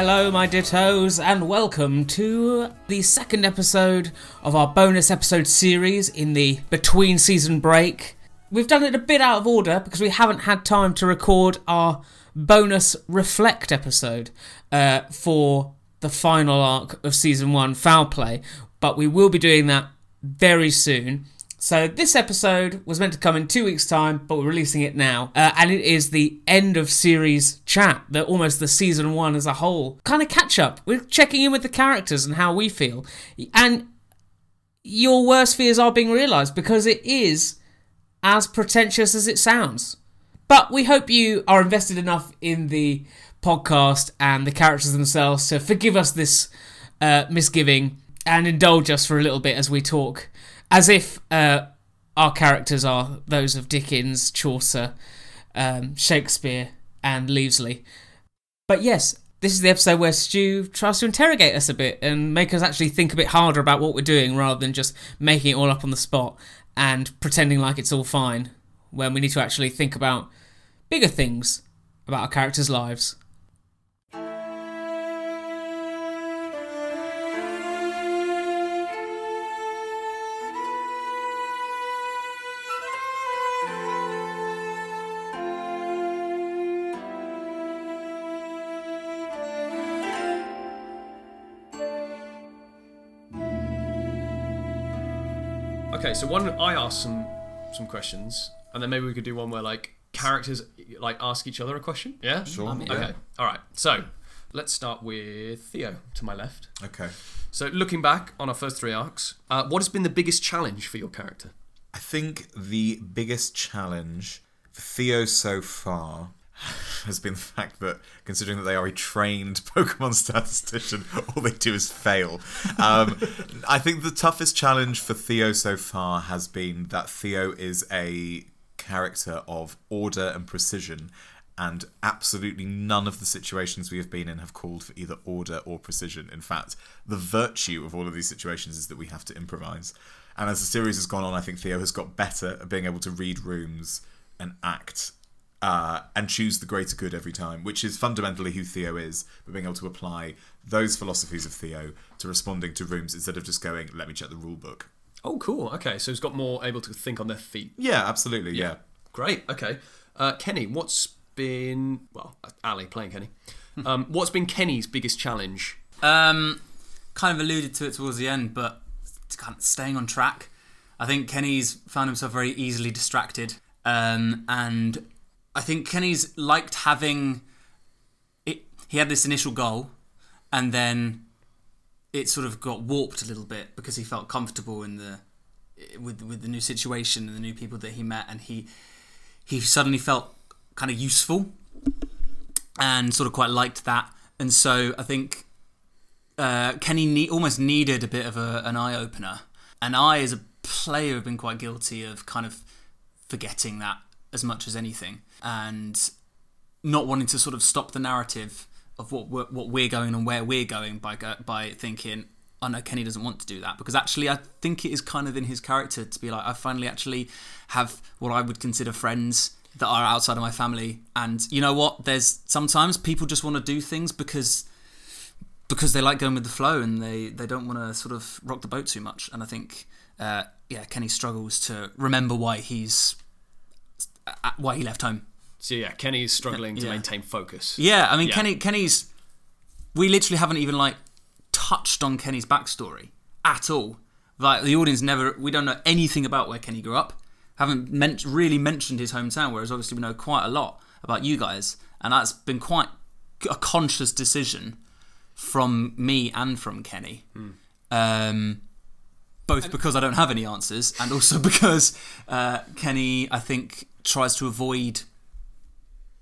Hello, my dittos, and welcome to the second episode of our bonus episode series in the between season break. We've done it a bit out of order because we haven't had time to record our bonus reflect episode uh, for the final arc of season one, Foul Play, but we will be doing that very soon. So this episode was meant to come in two weeks' time, but we're releasing it now, uh, and it is the end of series chat, the almost the season one as a whole kind of catch up. We're checking in with the characters and how we feel, and your worst fears are being realised because it is as pretentious as it sounds. But we hope you are invested enough in the podcast and the characters themselves to forgive us this uh, misgiving and indulge us for a little bit as we talk as if uh, our characters are those of Dickens, Chaucer, um, Shakespeare, and Leavesley. But yes, this is the episode where Stu tries to interrogate us a bit and make us actually think a bit harder about what we're doing rather than just making it all up on the spot and pretending like it's all fine when we need to actually think about bigger things about our characters' lives. Okay, so one I asked some some questions, and then maybe we could do one where like characters like ask each other a question. Yeah, Sure. I'm in. Okay, all right. So let's start with Theo to my left. Okay. So looking back on our first three arcs, uh, what has been the biggest challenge for your character? I think the biggest challenge for Theo so far has been the fact that, considering that they are a trained Pokemon statistician, all they do is fail. Um, I think the toughest challenge for Theo so far has been that Theo is a character of order and precision. And absolutely none of the situations we have been in have called for either order or precision. In fact, the virtue of all of these situations is that we have to improvise. And as the series has gone on, I think Theo has got better at being able to read rooms and act uh, and choose the greater good every time, which is fundamentally who Theo is, but being able to apply those philosophies of Theo to responding to rooms instead of just going, let me check the rule book. Oh, cool. Okay, so he's got more able to think on their feet. Yeah, absolutely. Yeah. Great. Okay, uh, Kenny, what's been well, Ali playing Kenny. Um, what's been Kenny's biggest challenge? Um, kind of alluded to it towards the end, but kind of staying on track. I think Kenny's found himself very easily distracted, um, and I think Kenny's liked having it. He had this initial goal, and then it sort of got warped a little bit because he felt comfortable in the with with the new situation and the new people that he met, and he he suddenly felt kind of useful and sort of quite liked that. And so I think uh, Kenny ne- almost needed a bit of a, an eye opener. And I, as a player, have been quite guilty of kind of forgetting that as much as anything and not wanting to sort of stop the narrative of what we're, what we're going and where we're going by by thinking. Oh no, Kenny doesn't want to do that because actually, I think it is kind of in his character to be like, I finally actually have what I would consider friends that are outside of my family, and you know what? There's sometimes people just want to do things because because they like going with the flow and they they don't want to sort of rock the boat too much. And I think uh, yeah, Kenny struggles to remember why he's why he left home. So yeah, Kenny's struggling to maintain focus. Yeah, I mean Yeah. Kenny Kenny's we literally haven't even like touched on Kenny's backstory at all. Like the audience never we don't know anything about where Kenny grew up. Haven't men- really mentioned his hometown, whereas obviously we know quite a lot about you guys, and that's been quite a conscious decision from me and from Kenny. Um, both because I don't have any answers, and also because uh, Kenny, I think, tries to avoid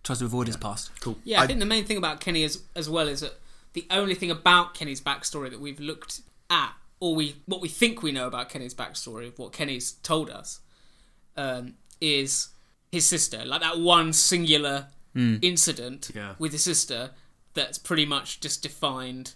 tries to avoid his past. Cool. Yeah, I, I- think the main thing about Kenny as as well is that the only thing about Kenny's backstory that we've looked at, or we what we think we know about Kenny's backstory, of what Kenny's told us, um, is his sister. Like that one singular incident Yeah. with his sister that's pretty much just defined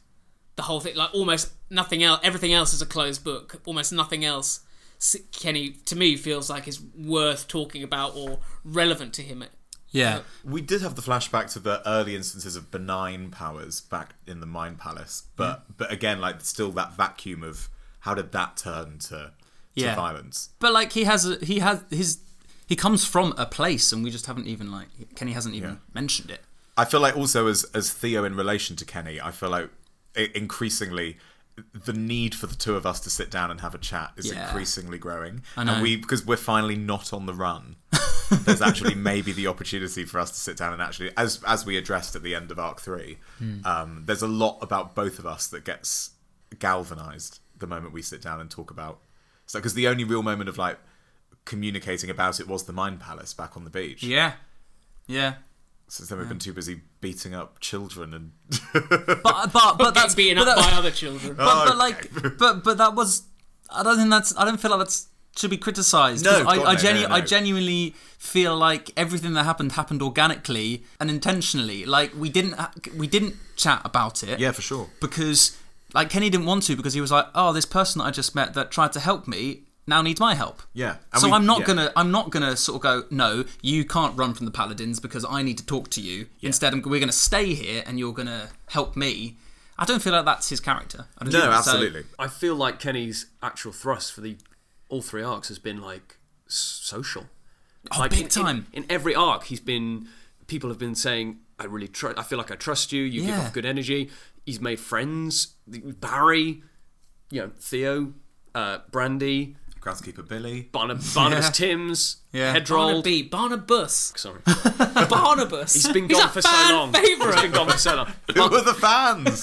the whole thing. Like almost nothing else. Everything else is a closed book. Almost nothing else. S- Kenny to me feels like is worth talking about or relevant to him Yeah. We did have the flashback to the early instances of benign powers back in the Mind Palace, but but again, like still that vacuum of how did that turn to, to violence? But like he has, a, he has his, he comes from a place, and we just haven't even like Kenny hasn't even Yeah. mentioned it. I feel like also as as Theo in relation to Kenny, I feel like increasingly the need for the two of us to sit down and have a chat is Yeah. increasingly growing. I know. And we because we're finally not on the run. there's actually maybe the opportunity for us to sit down and actually as as we addressed at the end of arc 3. Hmm. Um, there's a lot about both of us that gets galvanized the moment we sit down and talk about so because the only real moment of like communicating about it was the mind palace back on the beach Yeah, yeah. Since then we've been mm. too busy beating up children and But but but that's being up that- by other children. But, but oh, like, but but that was. I don't think that's. I don't feel like that's should be criticised. No, 'cause I, God, I, no, genu- no, no. I genuinely feel like everything that happened happened organically and intentionally. Like we didn't we didn't chat about it. yeah for sure Because like Kenny didn't want to because he was like, oh, this person that I just met that tried to help me now needs my help. Yeah, and So we- I'm not yeah. gonna I'm not gonna sort of go no you can't run from the paladins because I need to talk to you. Instead, I'm, we're gonna stay here and you're gonna help me. I don't feel like that's his character. I don't no think- so- absolutely I feel like Kenny's actual thrust for the all three arcs has been like social. Oh, like big in, in- time. In, every arc, he's been. People have been saying, "I really trust. I feel like I trust you. You give off good energy." He's made friends. Barry, you know, Theo, uh, Brandy, groundskeeper Billy Barnab- Barnabas Yeah. Timms, Yeah. Hedrold. Barnaby, Barnabas, Sorry, Barnabas. he's been He's gone a for so fan long. Favorite. He's been gone for so long. who are the fans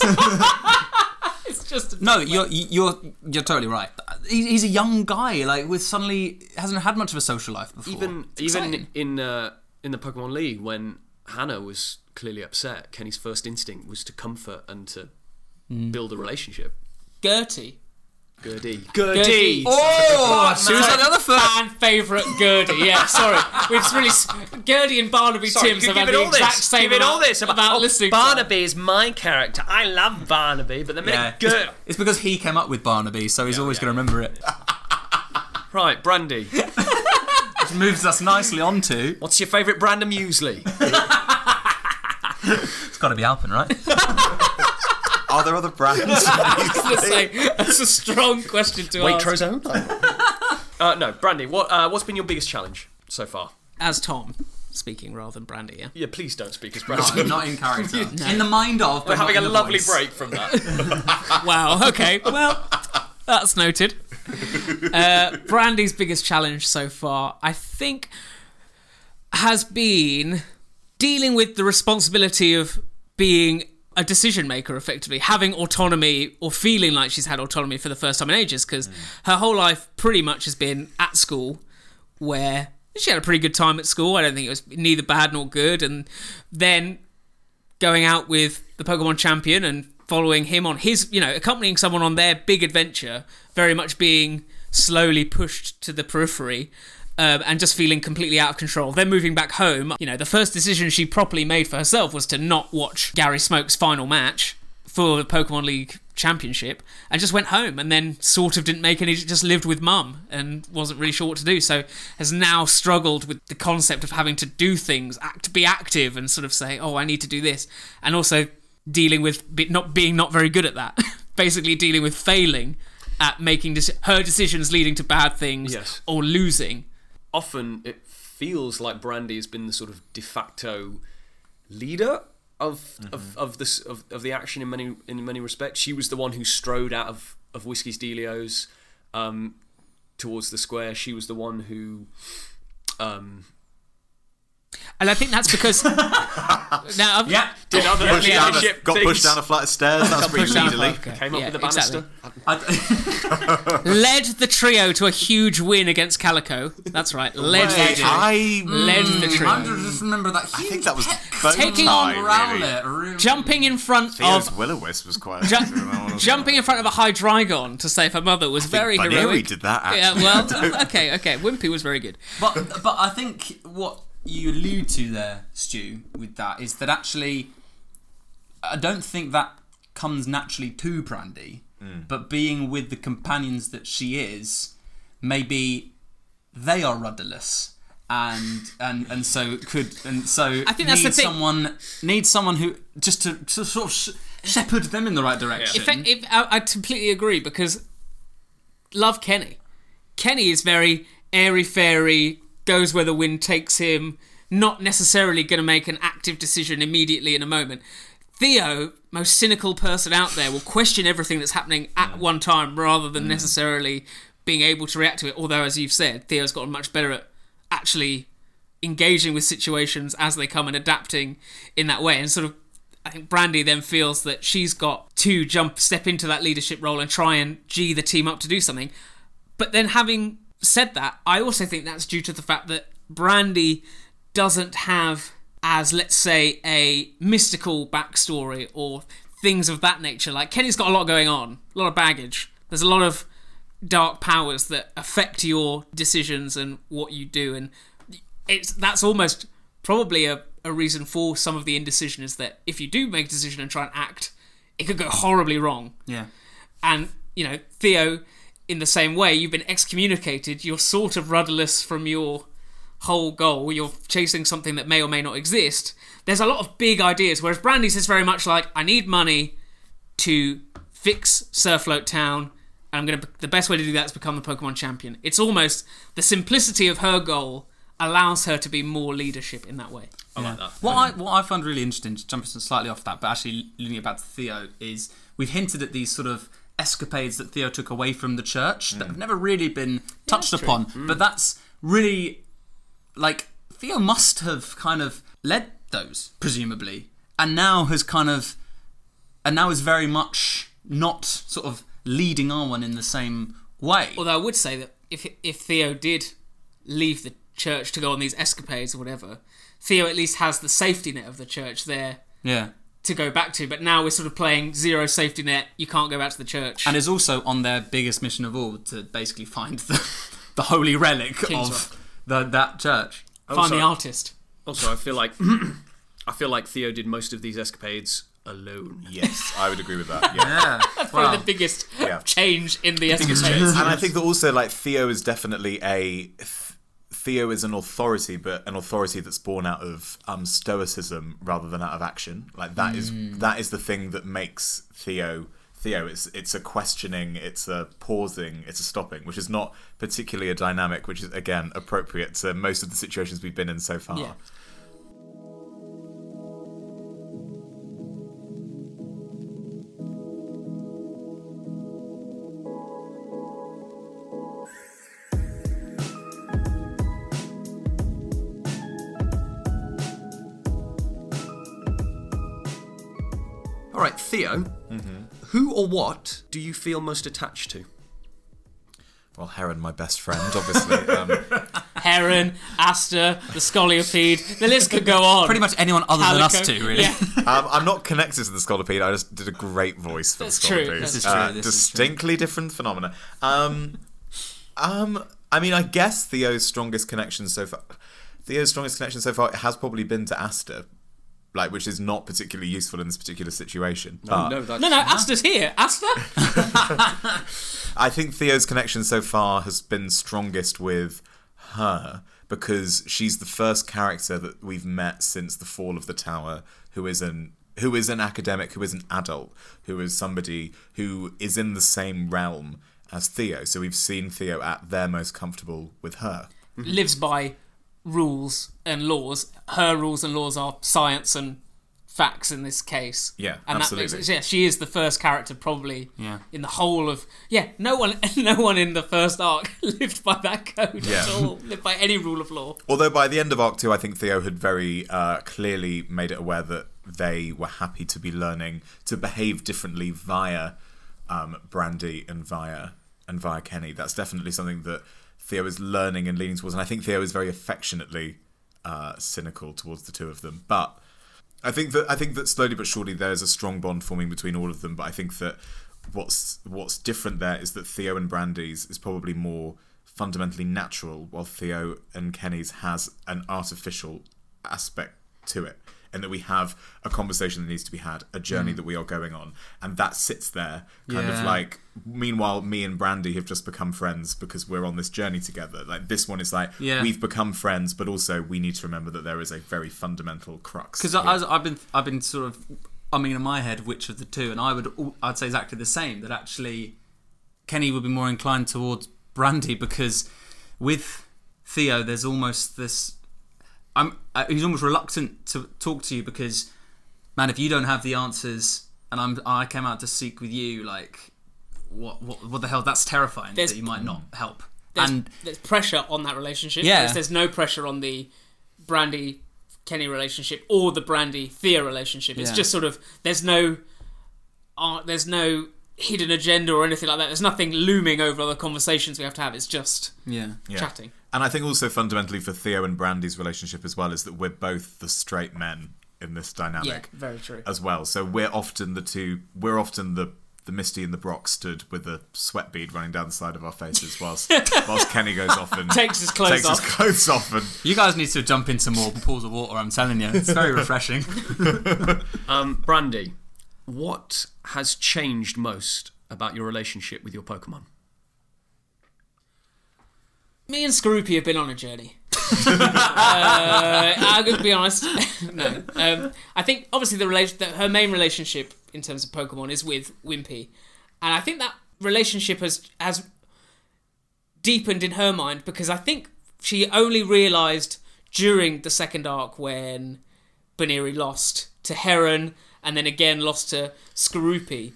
It's just a No, you're you're you're totally right. He's, he's a young guy, like with suddenly hasn't had much of a social life before. even even exciting. in uh, in the Pokemon League when Hannah was clearly upset, Kenny's first instinct was to comfort and to Hmm. build a relationship. Gertie. Gertie. Gertie. Gertie. oh, as soon as the other foot. Fan favourite Gertie. Yeah, sorry. We've just really s- Gertie and Barnaby Sorry, Timms you have give had it the all exact this. same Give it all this about, oh, listening. time. Barnaby is my character. I love Barnaby, but the minute Yeah, Ger- it's, it's because he came up with Barnaby, so he's always going to remember it. right, Brandy. Which moves us nicely on onto. What's your favourite brand of muesli? It's got to be Alpen, right? are there other brands Let's say, that's a strong question to ask. Waitrose own. uh, no, Brandy. What uh, what's been your biggest challenge so far? As Tom speaking rather than Brandy. Yeah. Yeah, please don't speak as Brandy. not, not in character. In the mind of. But We're having a not in the lovely voice. break from that. Wow. Okay. Well, that's noted. Uh, Brandy's biggest challenge so far, I think, has been dealing with the responsibility of being a decision maker effectively having autonomy or feeling like she's had autonomy for the first time in ages because mm. her whole life pretty much has been at school where she had a pretty good time at school i don't think it was neither bad nor good and then going out with the Pokemon champion and following him on his, you know, accompanying someone on their big adventure, very much being slowly pushed to the periphery. Um, and just feeling completely out of control. Then moving back home, you know, the first decision she properly made for herself was to not watch Gary Smoke's final match for the Pokemon League Championship and just went home and then sort of didn't make any, just lived with mum and wasn't really sure what to do. So has now struggled with the concept of having to do things, act, be active and sort of say, oh, I need to do this. And also dealing with be, not being not very good at that. Basically dealing with failing at making her decisions leading to bad things Yes. or losing. Often it feels like Brandy has been the sort of de facto leader of of, of this of, of the action in many in many respects. She was the one who strode out of of Whiskey's Delios um, towards the square. She was the one who um, And I think that's because now I've, Yeah. did other Pushed down a- got pushed down a flight of stairs that's pretty pushed down a leaderly okay. Came up Yeah, with the banister. exactly. I, led the trio to a huge win against Calico. That's right, led Hey, the trio. I led the trio. I just remember that. I think that was Taking on really. Rowlet. Really. Jumping in front Theo's of Will-O-Wisp was quite Ju- effective in that one as jumping in front of a Hydreigon to save her mother was very Bunny heroic. did that Yeah, actually. well, okay, okay. Wimpy was very good. But but I think what you allude to there, Stu, with that is that actually, I don't think that comes naturally to Brandy. Mm. But being with the companions that she is, maybe they are rudderless, and and and so could and so I think that's the thing. someone needs someone who just to, to sort of sh- shepherd them in the right direction. If, if, I, I completely agree because love Kenny. Kenny is very airy fairy, goes where the wind takes him, not necessarily going to make an active decision immediately in a moment. Theo, most cynical person out there, will question everything that's happening at one time rather than mm. necessarily being able to react to it. Although, as you've said, Theo's gotten much better at actually engaging with situations as they come and adapting in that way. And sort of, I think Brandy then feels that she's got to jump, step into that leadership role and try and G the team up to do something. But then, having said that, I also think that's due to the fact that Brandy doesn't have, as let's say, a mystical backstory or things of that nature. Like Kenny's got a lot going on, a lot of baggage. There's a lot of dark powers that affect your decisions and what you do, and it's that's almost probably a, a reason for some of the indecision is that if you do make a decision and try and act, it could go horribly wrong. yeah, And, you know, Theo, in the same way, you've been excommunicated, you're sort of rudderless from your whole goal, you're chasing something that may or may not exist. There's a lot of big ideas, whereas Brandy's is very much like, I need money to fix Surfloat Town, and I'm gonna the best way to do that is become the Pokemon champion. It's almost the simplicity of her goal allows her to be more leadership in that way. I like that. What I what I find really interesting, just jumping slightly off that, but actually leading it back to Theo, is we've hinted at these sort of escapades that Theo took away from the church that hmm. have never really been touched that's true. upon. Hmm. But that's really like Theo must have kind of led those, presumably, and now has kind of and now is very much not sort of leading Arwen in the same way. Although I would say that if if Theo did leave the church to go on these escapades or whatever, Theo at least has the safety net of the church there yeah. To go back to. But now we're sort of playing zero safety net. You can't go back to the church. and is also on their biggest mission of all to basically find the, the holy relic King's of the, that church. Oh, find the Also- artist. Also, I feel like I feel like Theo did most of these escapades alone. Yes, I would agree with that. Yeah. Yeah, That's probably the biggest Yeah. change in the escapades. and I think that also like Theo is definitely a Theo is an authority, but an authority that's born out of um, stoicism rather than out of action. Like that is that is the thing that makes Theo Theo. It's it's a questioning, it's a pausing, it's a stopping, which is not particularly a dynamic, which is again appropriate to most of the situations we've been in so far. Yeah. All right, Theo. Who or what do you feel most attached to? Well, Heron, my best friend, obviously. Um, Heron, Aster, the Scolipede. The list could go on. pretty much anyone other than us two, really. Yeah. Um, I'm not connected to the Scolipede. I just did a great voice for That's the true, Scolipede. this is Uh, true, this is distinctly different phenomena. Um, um, I mean, I guess Theo's strongest connection so far. Theo's strongest connection so far has probably been to Aster, like which is not particularly useful in this particular situation. But no, that's No, no, Aster's here. Asta. I think Theo's connection so far has been strongest with her because she's the first character that we've met since the fall of the tower who is an who is an academic, who is an adult, who is somebody who is in the same realm as Theo. So we've seen Theo at their most comfortable with her. Lives by rules and laws. Her rules and laws are science and facts in this case. Yeah, and absolutely. That makes, yeah, she is the first character probably Yeah. in the whole of yeah. No one, no one in the first arc lived by that code Yeah. at all. Lived by any rule of law. Although by the end of Arc 2, I think Theo had very uh, clearly made it aware that they were happy to be learning to behave differently via um, Brandy and via and via Kenny. That's definitely something that Theo is learning and leaning towards, and I think Theo is very affectionately uh, cynical towards the two of them. But I think that I think that slowly but surely there's a strong bond forming between all of them. But I think that what's what's different there is that Theo and Brandy's is probably more fundamentally natural, while Theo and Kenny's has an artificial aspect to it. And that we have a conversation that needs to be had, a journey mm. that we are going on, and that sits there, kind of like. Meanwhile, me and Brandy have just become friends because we're on this journey together. Like this one is like Yeah. we've become friends, but also we need to remember that there is a very fundamental crux. Because. I've been I've been sort of I mean in my head which of the two, and I would I'd say exactly the same. That actually Kenny would be more inclined towards Brandy because with Theo, there's almost this. I'm uh, he's almost reluctant to talk to you because man, if you don't have the answers, and I'm I came out to seek with you, like what what what the hell? That's terrifying There's- that you might not help. There's, and there's pressure on that relationship. Yeah. There's no pressure on the Brandy Kenny relationship or the Brandy Theo relationship. It's Yeah. just sort of there's no uh, there's no hidden agenda or anything like that. There's nothing looming over the conversations we have to have. It's just yeah, Yeah. chatting. And I think also fundamentally for Theo and Brandy's relationship as well is that we're both the straight men in this dynamic Yeah, very true. as well. So we're often the two. We're often the the Misty and the Brock stood with a sweat bead running down the side of our faces whilst whilst Kenny goes off and Takes his clothes takes off. his clothes off and you guys need to jump into more pools of water. I'm telling you, it's very refreshing. Um, Brandy, what has changed most about your relationship with your Pokemon? Me and Skorupi have been on a journey. uh, I'm going to be honest. no, um, I think obviously the relation, that her main relationship in terms of Pokemon is with Wimpy, and I think that relationship has has deepened in her mind because I think she only realised during the second arc when Buneary lost to Heron and then again lost to Skorupi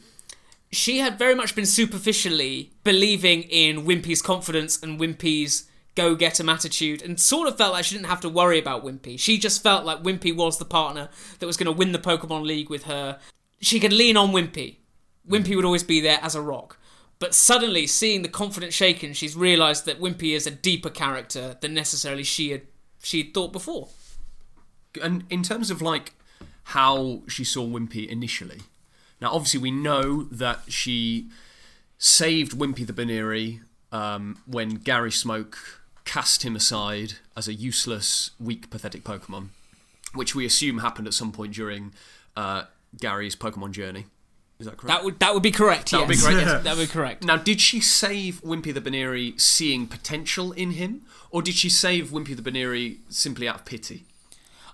she had very much been superficially believing in Wimpy's confidence and Wimpy's go get 'em attitude and sort of felt like she didn't have to worry about Wimpy. She just felt like Wimpy was the partner that was going to win the Pokemon League with her. She could lean on Wimpy. Wimpy would always be there as a rock. But suddenly, seeing the confidence shaken, she's realised that Wimpy is a deeper character than necessarily she had she had thought before. And in terms of like how she saw Wimpy initially, now obviously we know that she saved Wimpy the Buneary um, when Gary Smoke cast him aside as a useless, weak, pathetic Pokemon, which we assume happened at some point during uh, Gary's Pokemon journey. Is that correct? That would that would be correct. That would be yes. correct. Yes, that would be correct. Now, did she save Wimpy the Buneary seeing potential in him, or did she save Wimpy the Buneary simply out of pity?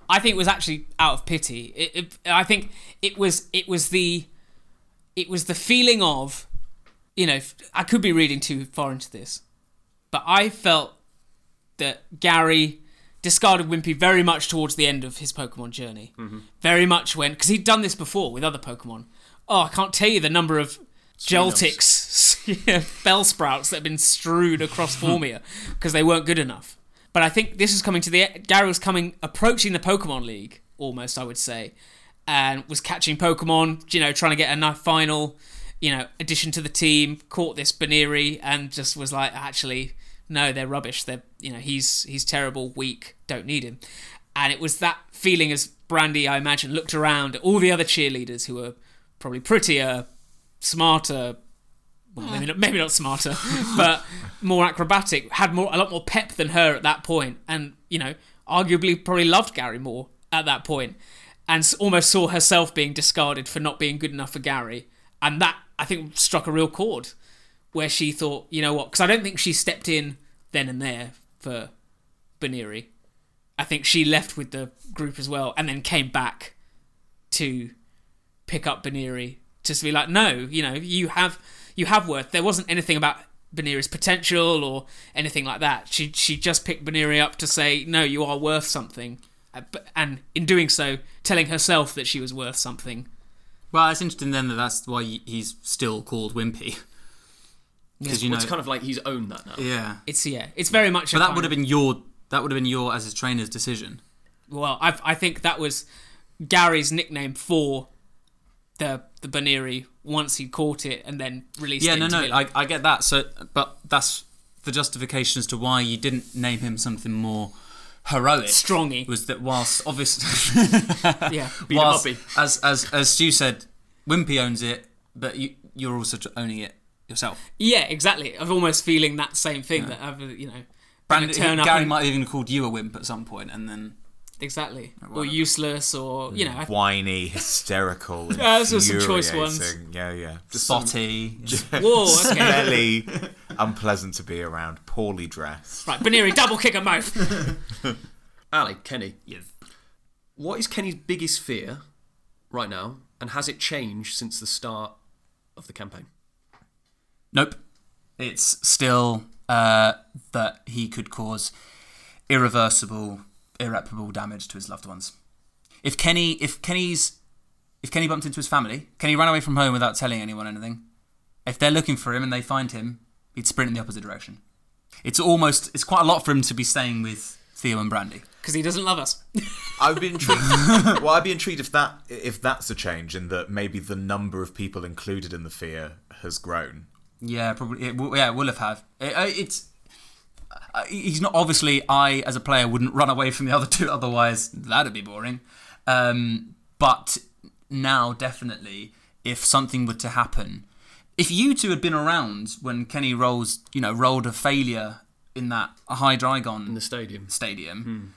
I think it was actually out of pity. It, it, I think it was it was the it was the feeling of, you know, I could be reading too far into this, but I felt that Gary discarded Wimpy very much towards the end of his Pokemon journey. Mm-hmm. Very much when because he'd done this before with other Pokemon. Oh, I can't tell you the number of Joltiks, yeah, Bellsprouts that have been strewed across Formia because they weren't good enough. But I think this is coming to the Gary was coming approaching the Pokemon League almost, I would say, and was catching Pokemon. You know, trying to get a final, you know, addition to the team. Caught this Buneary and just was like, actually, no, they're rubbish. They're you know, he's he's terrible, weak, don't need him. And it was that feeling as Brandy, I imagine, looked around at all the other cheerleaders who were probably prettier, smarter, well, maybe not, maybe not smarter, but more acrobatic, had more a lot more pep than her at that point, and you know, arguably probably loved Gary more at that point, and almost saw herself being discarded for not being good enough for Gary, and that I think struck a real chord, where she thought, you know what, because I don't think she stepped in then and there for Buneary. I think she left with the group as well, and then came back to pick up just to be like, no, you know, you have you have worth. There wasn't anything about Buneary's potential or anything like that. She she just picked Buneary up to say, no, you are worth something, Uh, and in doing so, telling herself that she was worth something. Well, it's interesting then that that's why he's still called Wimpy. Because you know, Well, it's kind of like he's owned that now. yeah. It's yeah, it's very much. But that would have been your that would have been your as his trainer's decision. well, I I think that was Gary's nickname for the the Buneary once he caught it and then released Yeah, it. no, no, I, I get that. So, but that's the justification as to why you didn't name him something more heroic. Strongy. was that whilst obviously, yeah. Whilst, as as as Stu said, Wimpy owns it, but you you're also owning it yourself. Yeah, exactly. Of almost feeling that same thing that I've, you know, Brandon, up Gary and- might have even called you a wimp at some point, and then exactly. Or useless, or you know. Whiny, hysterical, Yeah, those are some choice ones. Yeah, yeah. Just some Spotty. Whoa, okay. smelly, unpleasant to be around, poorly dressed. right, Buneary, double kick a mouth. Ali, Kenny, Yes. what is Kenny's biggest fear right now, and has it changed since the start of the campaign? Nope. It's still uh, that he could cause irreversible, irreparable damage to his loved ones. If Kenny, if Kenny's, if Kenny bumped into his family, Kenny ran away from home without telling anyone anything. If they're looking for him and they find him, he'd sprint in the opposite direction. It's almost, it's quite a lot for him to be staying with Theo and Brandy. Because he doesn't love us. I'd be intrigued. well, I'd be intrigued if that if that's a change in that maybe the number of people included in the fear has grown. Yeah, probably. It will, yeah, it will have had. It, uh, it's. Uh, he's not obviously. I as a player wouldn't run away from the other two. Otherwise, that'd be boring. Um, but now, definitely, if something were to happen, if you two had been around when Kenny rolls, you know, rolled a failure in that Hydreigon In the stadium? stadium,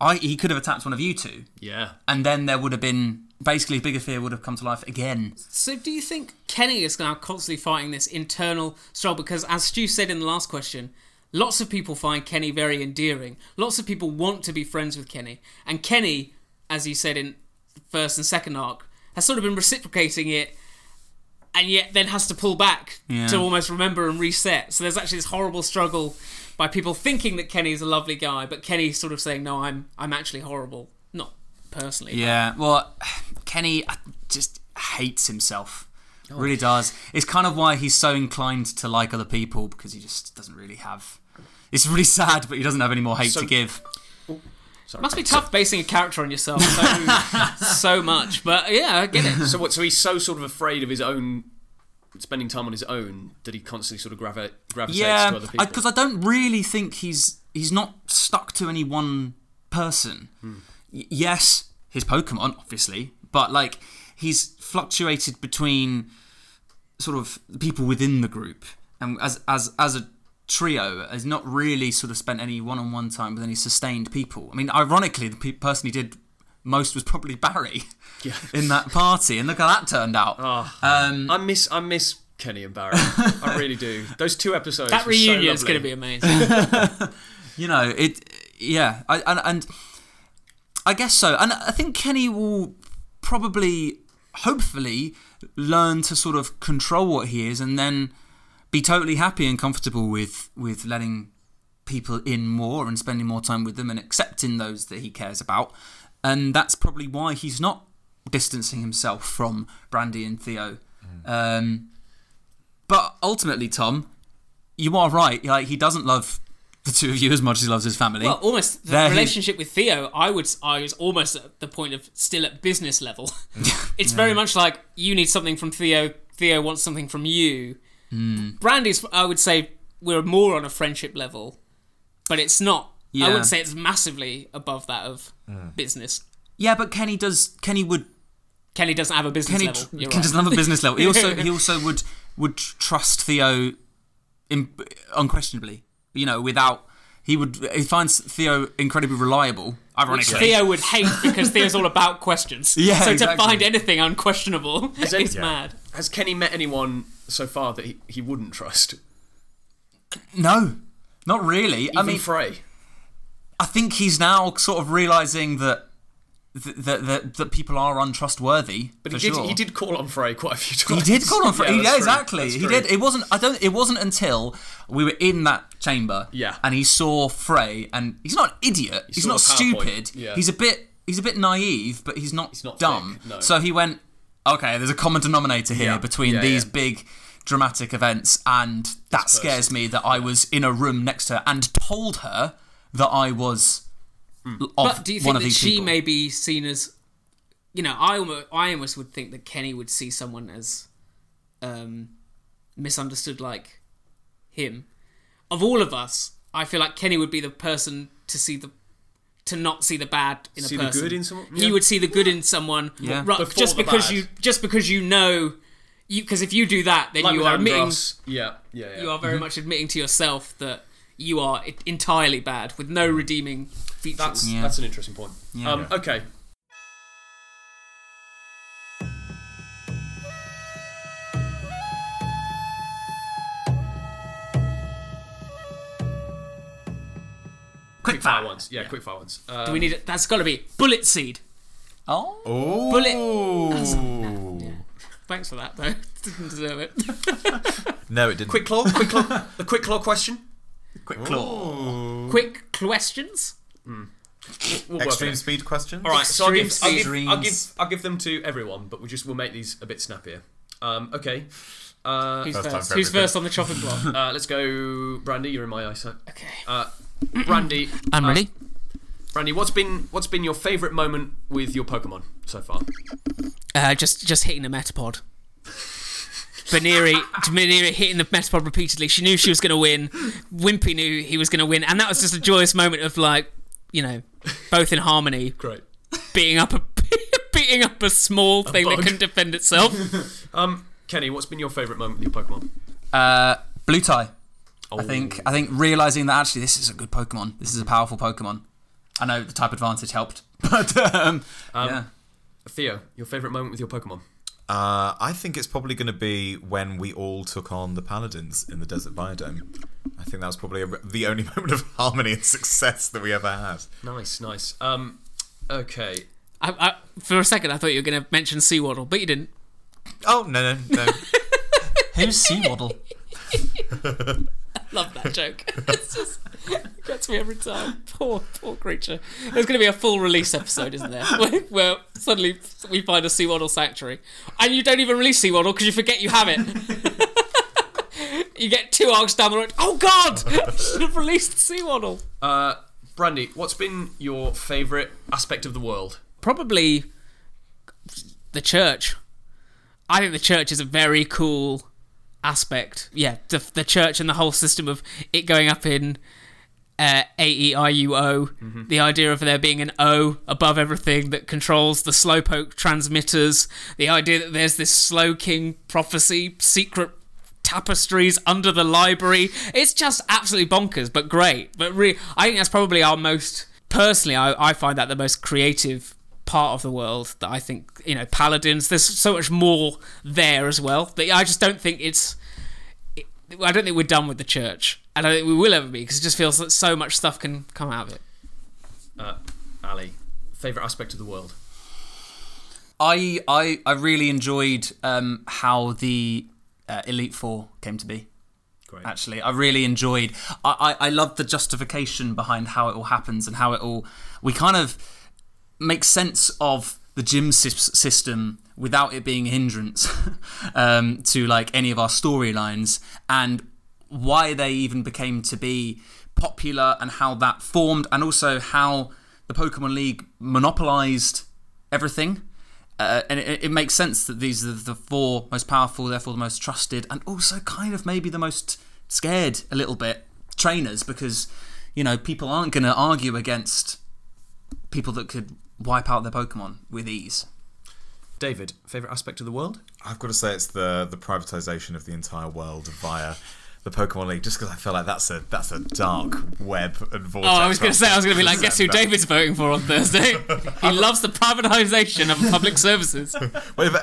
I he could have attacked one of you two, Yeah. and then there would have been basically bigger fear would have come to life again. So, do you think Kenny is now constantly fighting this internal struggle? Because, as Stu said in the last question, lots of people find Kenny very endearing. Lots of people want to be friends with Kenny. And Kenny, as you said in the first and second arc, has sort of been reciprocating it and yet then has to pull back Yeah. to almost remember and reset. So, there's actually this horrible struggle by people thinking that Kenny is a lovely guy, but Kenny sort of saying, no, I'm, I'm actually horrible. Not personally. Yeah, well, Kenny just hates himself. Oh. Really does. It's kind of why he's so inclined to like other people because he just doesn't really have. It's really sad, but he doesn't have any more hate So- to give. Oh, sorry. Must be tough basing a character on yourself so, so much, but yeah, I get it. So what? So he's so sort of afraid of his own spending time on his own that he constantly sort of gravi- gravitates to other people. Yeah, because I, don't really think he's he's not stuck to any one person. Hmm. Y- yes, his Pokemon, obviously, but like he's fluctuated between sort of people within the group, and as as as a trio, has not really sort of spent any one-on-one time with any sustained people. I mean, ironically, the pe- person he did most was probably Barry Yeah. in that party, and look how that turned out. Oh, Um, I miss I miss Kenny and Barry. I really do. Those two episodes. That reunion is lovely. going to be amazing. you know it yeah I, and, and i guess so and i think kenny will probably hopefully learn to sort of control what he is and then be totally happy and comfortable with with letting people in more and spending more time with them and accepting those that he cares about. And that's probably why he's not distancing himself from brandy and theo. Um, but ultimately tom you are right. Like he doesn't love the two of you as much as he loves his family well, almost the There he- relationship with Theo, I would, I was almost at the point of still at business level. it's very much like you need something from Theo, Theo wants something from you. Hmm. Brandy's, I would say, we're more on a friendship level, but it's not. I wouldn't say it's massively above that of business. yeah but kenny does kenny would Kenny doesn't have a business Kenny, level. tr- Kenny right. doesn't have a business level. He also he also would would trust Theo, in, unquestionably. You know, without he would he finds Theo incredibly reliable. Ironically, Theo would hate because Theo's all about questions. Yeah, So exactly. to find anything unquestionable it- is Yeah. mad. Has Kenny met anyone so far that he, he wouldn't trust? no, not really. Even I mean, Frey. I think he's now sort of realizing that that that, that people are untrustworthy. But he did sure. he did call on Frey quite a few times. He did call on Frey. Yeah, true. exactly. He did. It wasn't. I don't. It wasn't until we were in that chamber. Yeah. And he saw Frey, and he's not an idiot. he's not stupid. Yeah. He's a bit. He's a bit naive, but he's not, He's not dumb. thick, no. So he went. Okay, there's a common denominator here Yeah. between Yeah, these yeah. big dramatic events, and that scares me that I was in a room next to her and told her that I was But do you one think of that she people. may be seen as, you know, I almost, I almost would think that Kenny would see someone as um, misunderstood like him. Of all of us, I feel like Kenny would be the person to see the to not see the bad in See a the person. good in someone? He would see the good in someone. Yeah. ru- just because bad. you just because you know you because if you do that, then Like you are Adam admitting Gross. Yeah, yeah, yeah. you are very much admitting to yourself that you are entirely bad with no redeeming features. That's Yeah. that's an interesting point. Yeah. Um, okay. Quick fire ones. Yeah, quick fire ones. Uh, Do we need it? That's got to be bullet seed. Oh. Ooh. Bullet- Thanks for that, though. Didn't deserve it. No, it didn't. quick claw? Quick claw? the quick claw question? Quick claw. Quick questions. We'll work Extreme on it. speed questions. All right, so I'll give, Extreme I'll, give, I'll streams. give I'll give them to everyone, but we just we'll make these a bit snappier. Um, okay, uh, Who's First time first? for Who's everything. first on the chopping block? uh, let's go, Brandy. You're in my eyesight. okay. Uh, Brandy, I'm uh, ready. Brandy, what's been what's been your favourite moment with your Pokemon so far? Uh, just just hitting a Metapod. Buneary, Buneary hitting the Metapod repeatedly. She knew she was going to win. Wimpy knew he was going to win, and that was just a joyous moment of like, you know, both in harmony, Great. beating up a beating up a small thing that bug. couldn't defend itself. Um, Kenny, what's been your favourite moment with your Pokemon? Uh, blue tie. Oh, I think. I think realizing that actually this is a good Pokemon. This is a powerful Pokemon. I know the type advantage helped, but um, yeah. Theo, your favourite moment with your Pokemon? Uh, I think it's probably going to be when we all took on the paladins in the desert biodome. I think that was probably a, the only moment of harmony and success that we ever had. Nice, nice. Um, okay. I, I, for a second, I thought you were going to mention Sewaddle, but you didn't. Oh no no no! Who's Sewaddle? Love that joke. it's just it gets me every time. Poor, poor creature. There's going to be a full release episode, isn't there? Where, where suddenly we find a Sewaddle sanctuary, and you don't even release Sewaddle because you forget you have it. you get two arcs down the road. Oh God! Should have released Sewaddle. Uh, Brandy, what's been your favourite aspect of the world? Probably the church. I think the church is a very cool aspect. Yeah, the, the church and the whole system of it going up in uh, A E I U O. The idea of there being an O above everything that controls the slowpoke transmitters. The idea that there's this Slowking prophecy secret tapestries under the library. It's just absolutely bonkers, but great. But re- I think that's probably our most personally. I, I find that the most creative part of the world that I think you know paladins. There's so much more there as well. That I just don't think it's. I don't think we're done with the church. and I don't think we will ever be because it just feels that so much stuff can come out of it. Uh, Ali, favourite aspect of the world? I I I really enjoyed um, how the uh, Elite Four came to be. Great. Actually, I really enjoyed. I I, I love the justification behind how it all happens and how it all. We kind of make sense of the gym sys- system without it being a hindrance um, to like any of our storylines and why they even became to be popular and how that formed and also how the Pokemon League monopolized everything. Uh, and it, it makes sense that these are the four most powerful, therefore the most trusted, and also kind of maybe the most scared a little bit trainers because you know people aren't going to argue against people that could wipe out their Pokemon with ease. David, favourite aspect of the world? I've got to say it's the the privatization of the entire world via the Pokemon League, just because I feel like that's a that's a dark web and vortex. Oh, I was going to say, I was going to be like, guess who That- David's voting for on Thursday? he loves the privatisation of public services.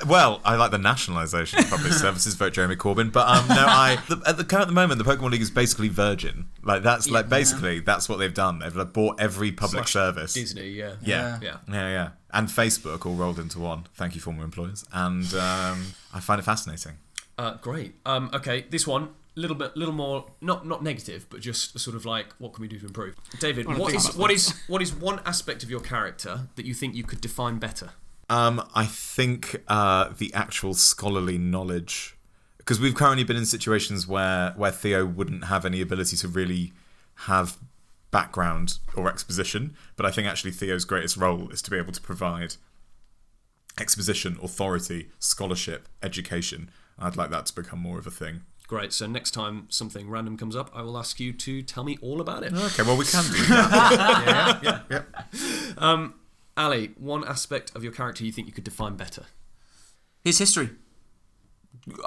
Well, I like the nationalisation of public services. Vote Jeremy Corbyn, but um, no, I the, at the current moment, the Pokemon League is basically Virgin. Like that's like basically that's what they've done. They've like, bought every public Slash service. Disney, yeah. Yeah. Yeah. yeah, yeah, and Facebook all rolled into one. Thank you, former employers, and um, I find it fascinating. Uh, great. Um, okay, this one, little bit, little more, not not negative, but just sort of like, what can we do to improve? David, Wanna what think is about what is what is one aspect of your character that you think you could define better? Um, I think uh, the actual scholarly knowledge, because we've currently been in situations where where Theo wouldn't have any ability to really have background or exposition, but I think actually Theo's greatest role is to be able to provide exposition, authority, scholarship, education. I'd like that to become more of a thing. Great. So next time something random comes up, I will ask you to tell me all about it. Okay, well we can do that. yeah, yeah, yeah. Ali, one aspect of your character you think you could define better? His history.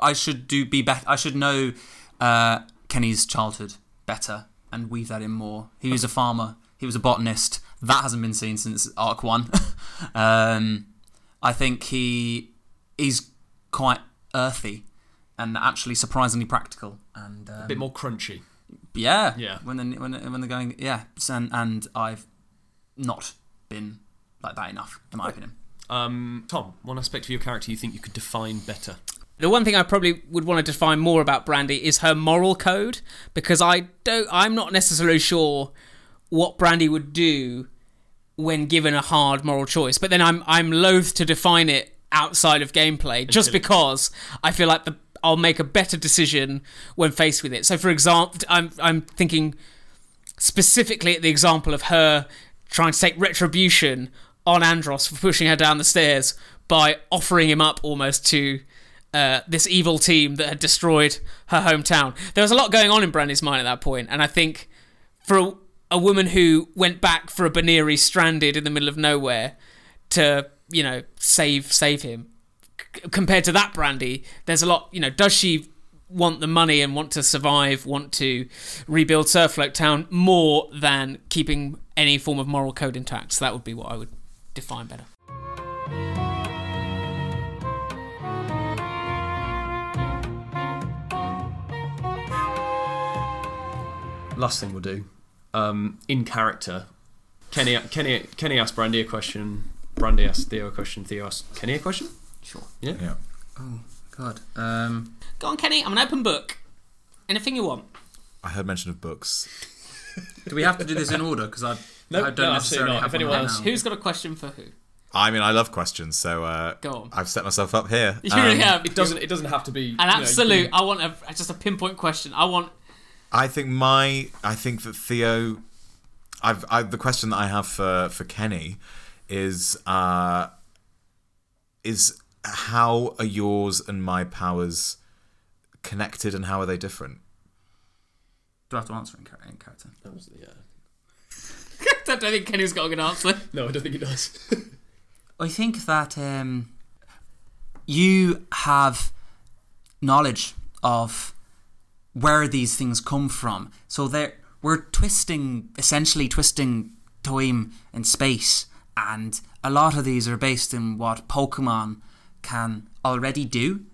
I should do be better. I should know uh, Kenny's childhood better and weave that in more. He was a farmer. He was a botanist. That hasn't been seen since Arc One. um, I think he is quite earthy and actually surprisingly practical. And um, A bit more crunchy. yeah, Yeah. When they when when they're going, yeah, and and I've not been like that enough, in my opinion. Um, Tom, one aspect of your character you think you could define better? The one thing I probably would want to define more about Brandy is her moral code because I don't I'm not necessarily sure what Brandy would do when given a hard moral choice. But then I'm I'm loath to define it outside of gameplay just because I feel like the I'll make a better decision when faced with it. So for example, I'm I'm thinking specifically at the example of her trying to take retribution on Andros for pushing her down the stairs by offering him up almost to uh, this evil team that had destroyed her hometown. There was a lot going on in Brandy's mind at that point, and I think for a, a woman who went back for a Buneary stranded in the middle of nowhere to you know save save him, compared to that Brandy, there's a lot. You know, does she want the money and want to survive, want to rebuild Surfloat Town more than keeping any form of moral code intact? So that would be what I would define better. Last thing we'll do. Um, in character, Kenny, Kenny, Kenny asked Brandy a question. Brandy asked Theo a question. Theo asked Kenny a question. Sure. Yeah. Yeah. God. Um, Go on, Kenny. I'm an open book. Anything you want. I heard mention of books. do we have to do this in order? Because I, No, I don't no, necessarily not. have If anyone right else- now. Who's got a question for who? I mean, I love questions, so uh, Go on. I've set myself up here. You really Um, have. It doesn't. It doesn't have to be An you know, absolute. can- I want a just a pinpoint question. I want. I think my I think that Theo I've, I the question that I have for for Kenny is uh is how are yours and my powers connected and how are they different? Do I have to answer in, in character? That was- yeah. I don't think Kenny's got a good answer. No, I don't think he does. I think that um, you have knowledge of where these things come from. So there, we're twisting, essentially twisting time and space, and a lot of these are based in what Pokemon can already do,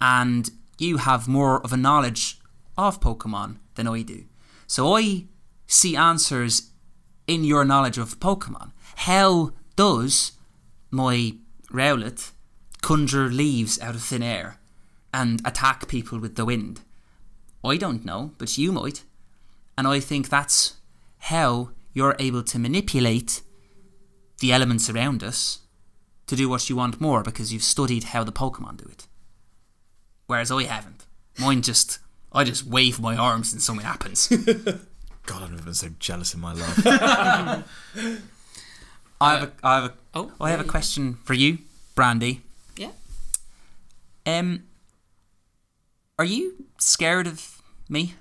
and you have more of a knowledge of Pokemon than I do. So I see answers in your knowledge of Pokemon. How does my Rowlet conjure leaves out of thin air and attack people with the wind? I don't know, but you might. And I think that's how you're able to manipulate the elements around us to do what you want more because you've studied how the Pokemon do it. Whereas I haven't. Mine just, I just wave my arms and something happens. God, I've never been so jealous in my life. I have a, I have a, Oh, I have a question for you, Brandy. Yeah. Um, are you scared of me?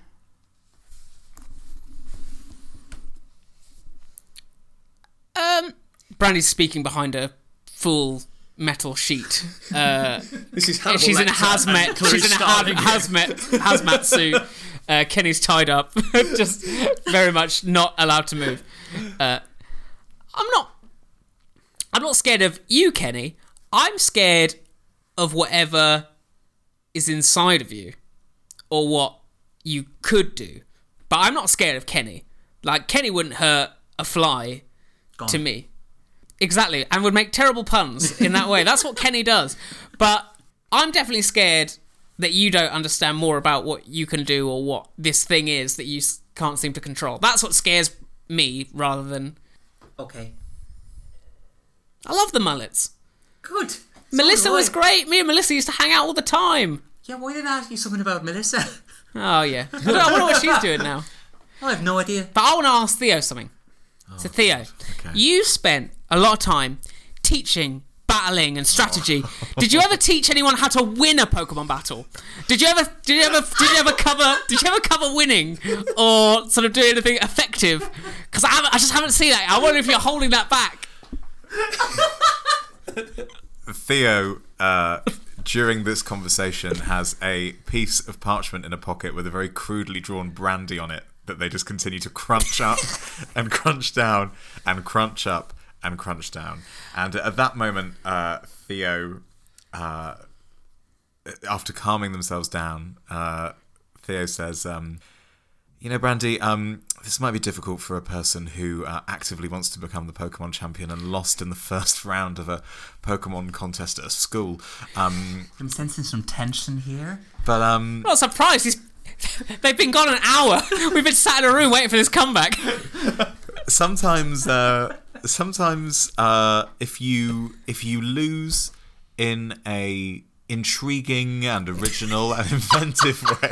Um, Brandy's speaking behind a full metal sheet. Uh, This is Hannibal she's in a Lecter and hazmat. She's in a Starling. hazmat hazmat suit. Uh, Kenny's tied up, just very much not allowed to move. Uh, I'm not. I'm not scared of you, Kenny. I'm scared of whatever is inside of you, or what you could do. But I'm not scared of Kenny. Like Kenny wouldn't hurt a fly Gone. to me. Exactly, and would make terrible puns in that way. That's what Kenny does. But I'm definitely scared that you don't understand more about what you can do or what this thing is that you can't seem to control. That's what scares me rather than. Okay. I love the mullets. Good. Melissa was great. Me and Melissa used to hang out all the time. Yeah, why didn't I ask you something about Melissa? Oh, yeah. I, don't- I wonder what she's doing now. I have no idea. But I want to ask Theo something. so, oh, Theo, Okay. you spent a lot of time teaching, battling, and strategy. Did you ever teach anyone how to win a Pokemon battle? Did you ever? Did you ever? Did you ever cover? Did you ever cover winning or sort of do anything effective? Because I, haven't- I just haven't seen that. I wonder if you're holding that back. Theo, uh, during this conversation, has a piece of parchment in a pocket with a very crudely drawn brandy on it that they just continue to crunch up and crunch down and crunch up and crunch down. And at that moment, uh, Theo, uh, after calming themselves down, uh, Theo says, um, "You know, Brandy, um, this might be difficult for a person who uh, actively wants to become the Pokemon champion and lost in the first round of a Pokemon contest at a school. Um, I'm sensing some tension here. but um, Not surprised. He's. They've been gone an hour. We've been sat in a room waiting for this comeback. Sometimes uh, sometimes uh, if you if you lose in a intriguing and original and inventive way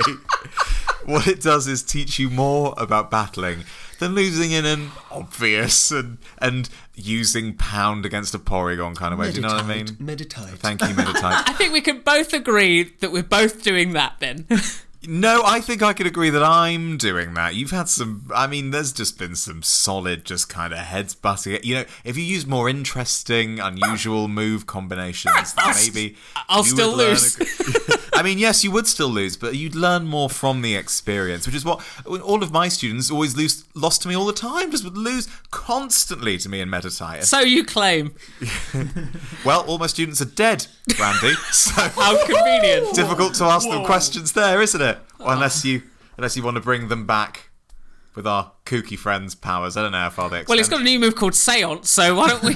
what it does is teach you more about battling than losing in an obvious and and using pound against a porygon kind of way do you know what i mean Meditate. thank you meditate I think we can both agree that we're both doing that then. No, I think I could agree that I'm doing that. You've had some. I mean, there's just been some solid, just kind of heads butting. You know, if you use more interesting, unusual move combinations, maybe I'll still lose. a- I mean, yes, you would still lose, but you'd learn more from the experience, which is what all of my students always lose, lost to me all the time. Just would lose constantly to me in Metatitis. so you claim. well, all my students are dead, Brandy. so How convenient. difficult to ask them questions there, isn't it? Well, unless you unless you want to bring them back with our kooky friends' powers. I don't know how far they extend. Well, it's got a new move called Seance, so why don't we.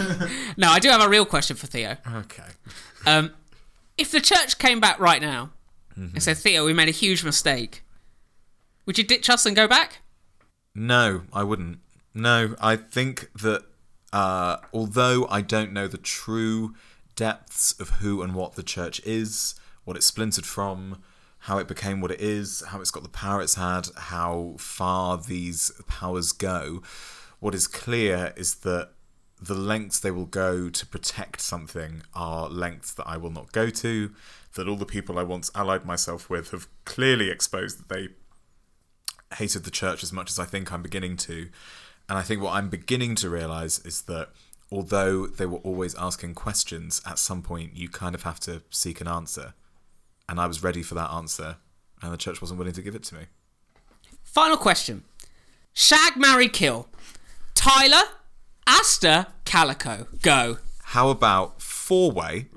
no, I do have a real question for Theo. okay. Um, if the church came back right now and said, Theo, we made a huge mistake, would you ditch us and go back? No, I wouldn't. No, I think that uh, although I don't know the true depths of who and what the church is, what it splintered from, how it became what it is, how it's got the power it's had, how far these powers go, what is clear is that the lengths they will go to protect something are lengths that I will not go to, that all the people I once allied myself with have clearly exposed that they hated the church as much as I think I'm beginning to. And I think what I'm beginning to realize is that although they were always asking questions, at some point you kind of have to seek an answer. And I was ready for that answer, and the church wasn't willing to give it to me. Final question Shag, marry, kill. Tyler, Aster, Calico. Go. How about four way?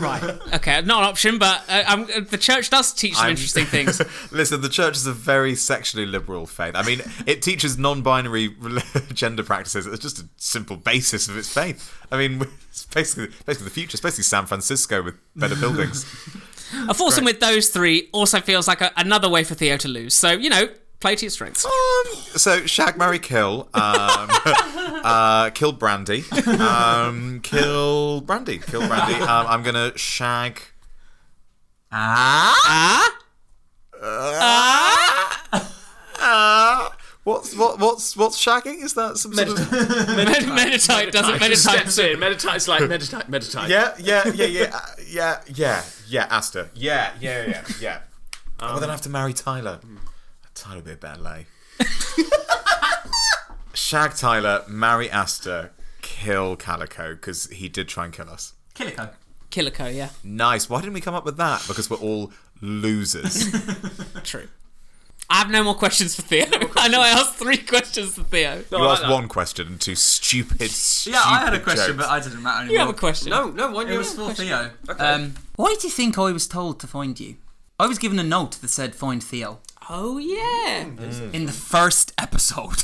Right. Okay, not an option, but uh, um, uh, the church does teach some I'm- interesting things. Listen, the church is a very sexually liberal faith. I mean, it teaches non-binary gender practices. It's just a simple basis of its faith. I mean, it's basically basically the future. It's basically San Francisco with better buildings. A foursome with those three also feels like a, another way for Theo to lose. So, you know, play to your strengths. Um, so shag, marry, kill. Um, uh, kill Brandy. Um, kill Brandy. Kill Brandy. Um, I'm gonna shag. Ah? Ah? Ah! what's what what's what's shagging? Is that some sort of? Med- meditate doesn't meditate. Steps in. Meditate's like meditate. Meditate. Yeah, yeah, yeah, yeah, uh, yeah, yeah, yeah. Aster. Yeah, yeah, yeah, yeah. well, then I have to marry Tyler. Tyler would be a better lay. shag Tyler, marry Aster, kill Calico because he did try and kill us. Killico. Killico, yeah. Nice. Why didn't we come up with that? Because we're all losers. True. I have no more questions for Theo. I know I asked three questions for Theo. No, you I asked like that. one question and two stupid, stupid Yeah, I had a question, jokes. but I didn't matter anymore. You have a question. No, no. Why It you? was for Theo. Okay. Um, why do you think I was told to find you? I was given a note that said "Find Theo" Oh, yeah. Mm. Mm. in the first episode.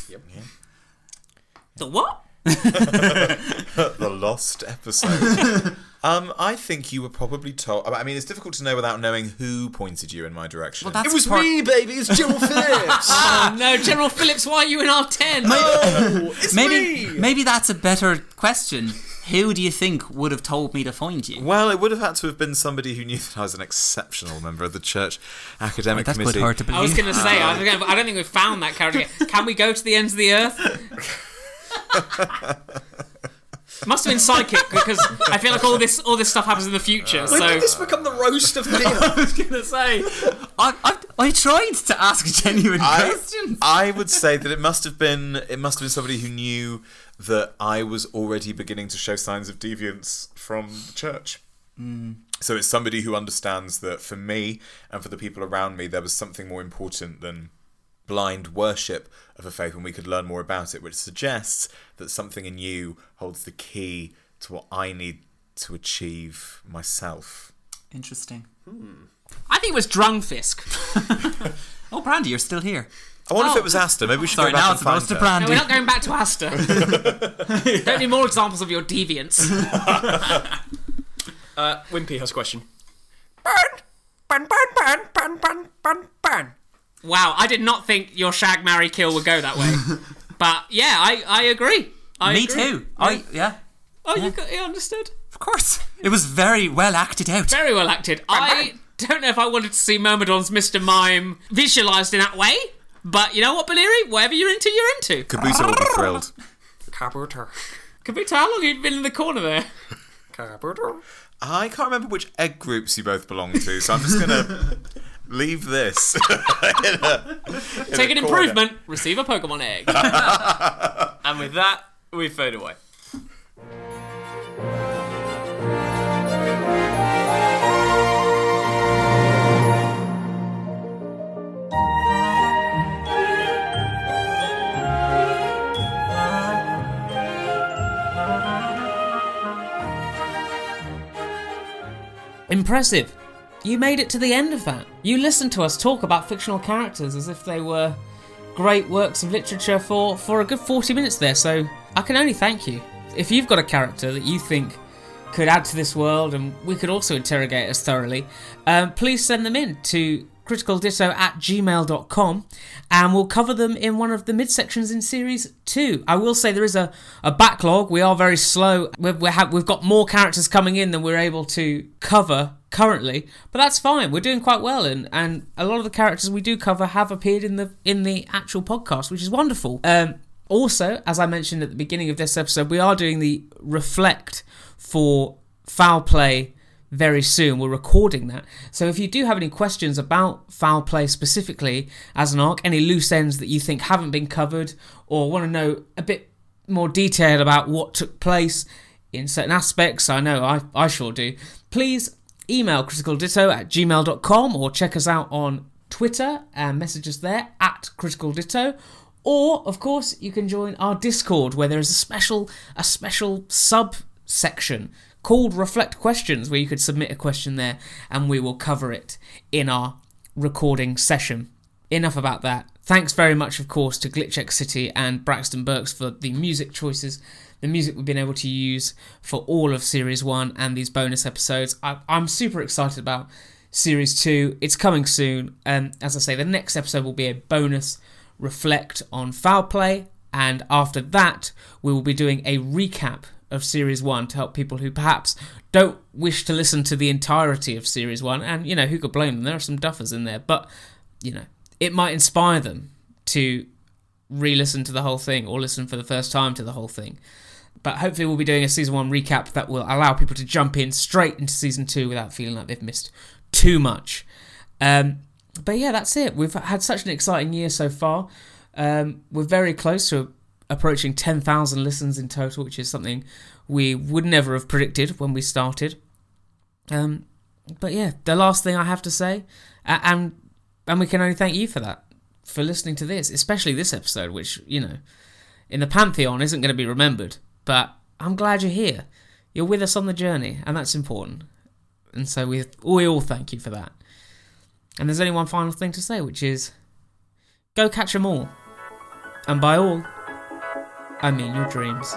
The what? the lost episode. um, I think you were probably told. I mean, it's difficult to know without knowing who pointed you in my direction. Well, It was part- me, baby. It's General Phillips. Oh, no, General Phillips, why are you in R10? it's maybe me. maybe that's a better question. Who do you think would have told me to find you? well, it would have had to have been somebody who knew that I was an exceptional member of the church academic That's committee. put hard to believe. I was going to say, I, I don't think we've found that character yet. Can we go to the ends of the earth? Must have been psychic because I feel like all this all this stuff happens in the future. When so did this become the roast of Theo? I was going to say, I, I, I tried to ask genuine I, questions. I would say that it must have been it must have been somebody who knew that I was already beginning to show signs of deviance from the church. Hmm. So it's somebody who understands that for me and for the people around me, there was something more important than blind worship of a faith when we could learn more about it, which suggests that something in you holds the key to what I need to achieve myself. Interesting. I think it was Drungfisk. Oh, Brandy, you're still here. I wonder Oh. if it was Aster. Maybe we should Sorry, go back now and it's find goes to her. No, Brandy. we're not going back to Aster. Don't need more examples of your deviance. Uh, Wimpy has a question. Burn, burn, burn, burn, burn, burn, burn, burn. Wow, I did not think your shag, marry, kill would go that way. but yeah, I, I agree. I Me agree. too. I yeah, Oh, you got you understood. of course. It was very well acted out. Very well acted. I don't know if I wanted to see Myrmidon's Mr. Mime visualised in that way, but you know what, Valeri? Whatever you're into, you're into. Kabuto will be thrilled. Kabuto. Kabita, how long have you been in the corner there? Kabuto. I can't remember which egg groups you both belong to, so I'm just gonna leave this. in a- in Take an corner. improvement, receive a Pokemon egg. And with that, we fade away. Impressive. You made it to the end of that. You listened to us talk about fictional characters as if they were great works of literature for, for a good 40 minutes there, so I can only thank you. If you've got a character that you think could add to this world and we could also interrogate us thoroughly, um, please send them in to criticalditto at gmail.com and we'll cover them in one of the midsections in series 2 i will say there is a, a backlog we are very slow we've, we have, we've got more characters coming in than we're able to cover currently but that's fine we're doing quite well and, and a lot of the characters we do cover have appeared in the in the actual podcast which is wonderful um, also as i mentioned at the beginning of this episode we are doing the reflect for foul play very soon. We're recording that. So if you do have any questions about foul play specifically as an arc, any loose ends that you think haven't been covered, or want to know a bit more detail about what took place in certain aspects, I know I, I sure do, please email criticalditto at gmail.com or check us out on Twitter and message us there at criticalditto. Or, of course, you can join our Discord where there is a special a special subsection called Reflect Questions where you could submit a question there and we will cover it in our recording session. Enough about that. Thanks very much, of course, to GlitchxCity and Braxton Burks for the music choices, the music we've been able to use for all of Series 1 and these bonus episodes. I, I'm super excited about Series 2. It's coming soon. And as I say, the next episode will be a bonus reflect on foul play. And after that, we will be doing a recap of Series 1 to help people who perhaps don't wish to listen to the entirety of Series 1. And, you know, who could blame them? There are some duffers in there. But, you know, it might inspire them to re listen to the whole thing or listen for the first time to the whole thing. But hopefully, we'll be doing a season one recap that will allow people to jump in straight into season two without feeling like they've missed too much. Um, but yeah, that's it. We've had such an exciting year so far. Um, we're very close to approaching 10,000 listens in total, which is something we would never have predicted when we started. Um, but yeah, the last thing I have to say, and and we can only thank you for that, for listening to this, especially this episode, which you know, in the pantheon isn't going to be remembered. But I'm glad you're here. You're with us on the journey, and that's important. And so we we all thank you for that. And there's only one final thing to say, which is, go catch 'em all. And by all, I mean your dreams.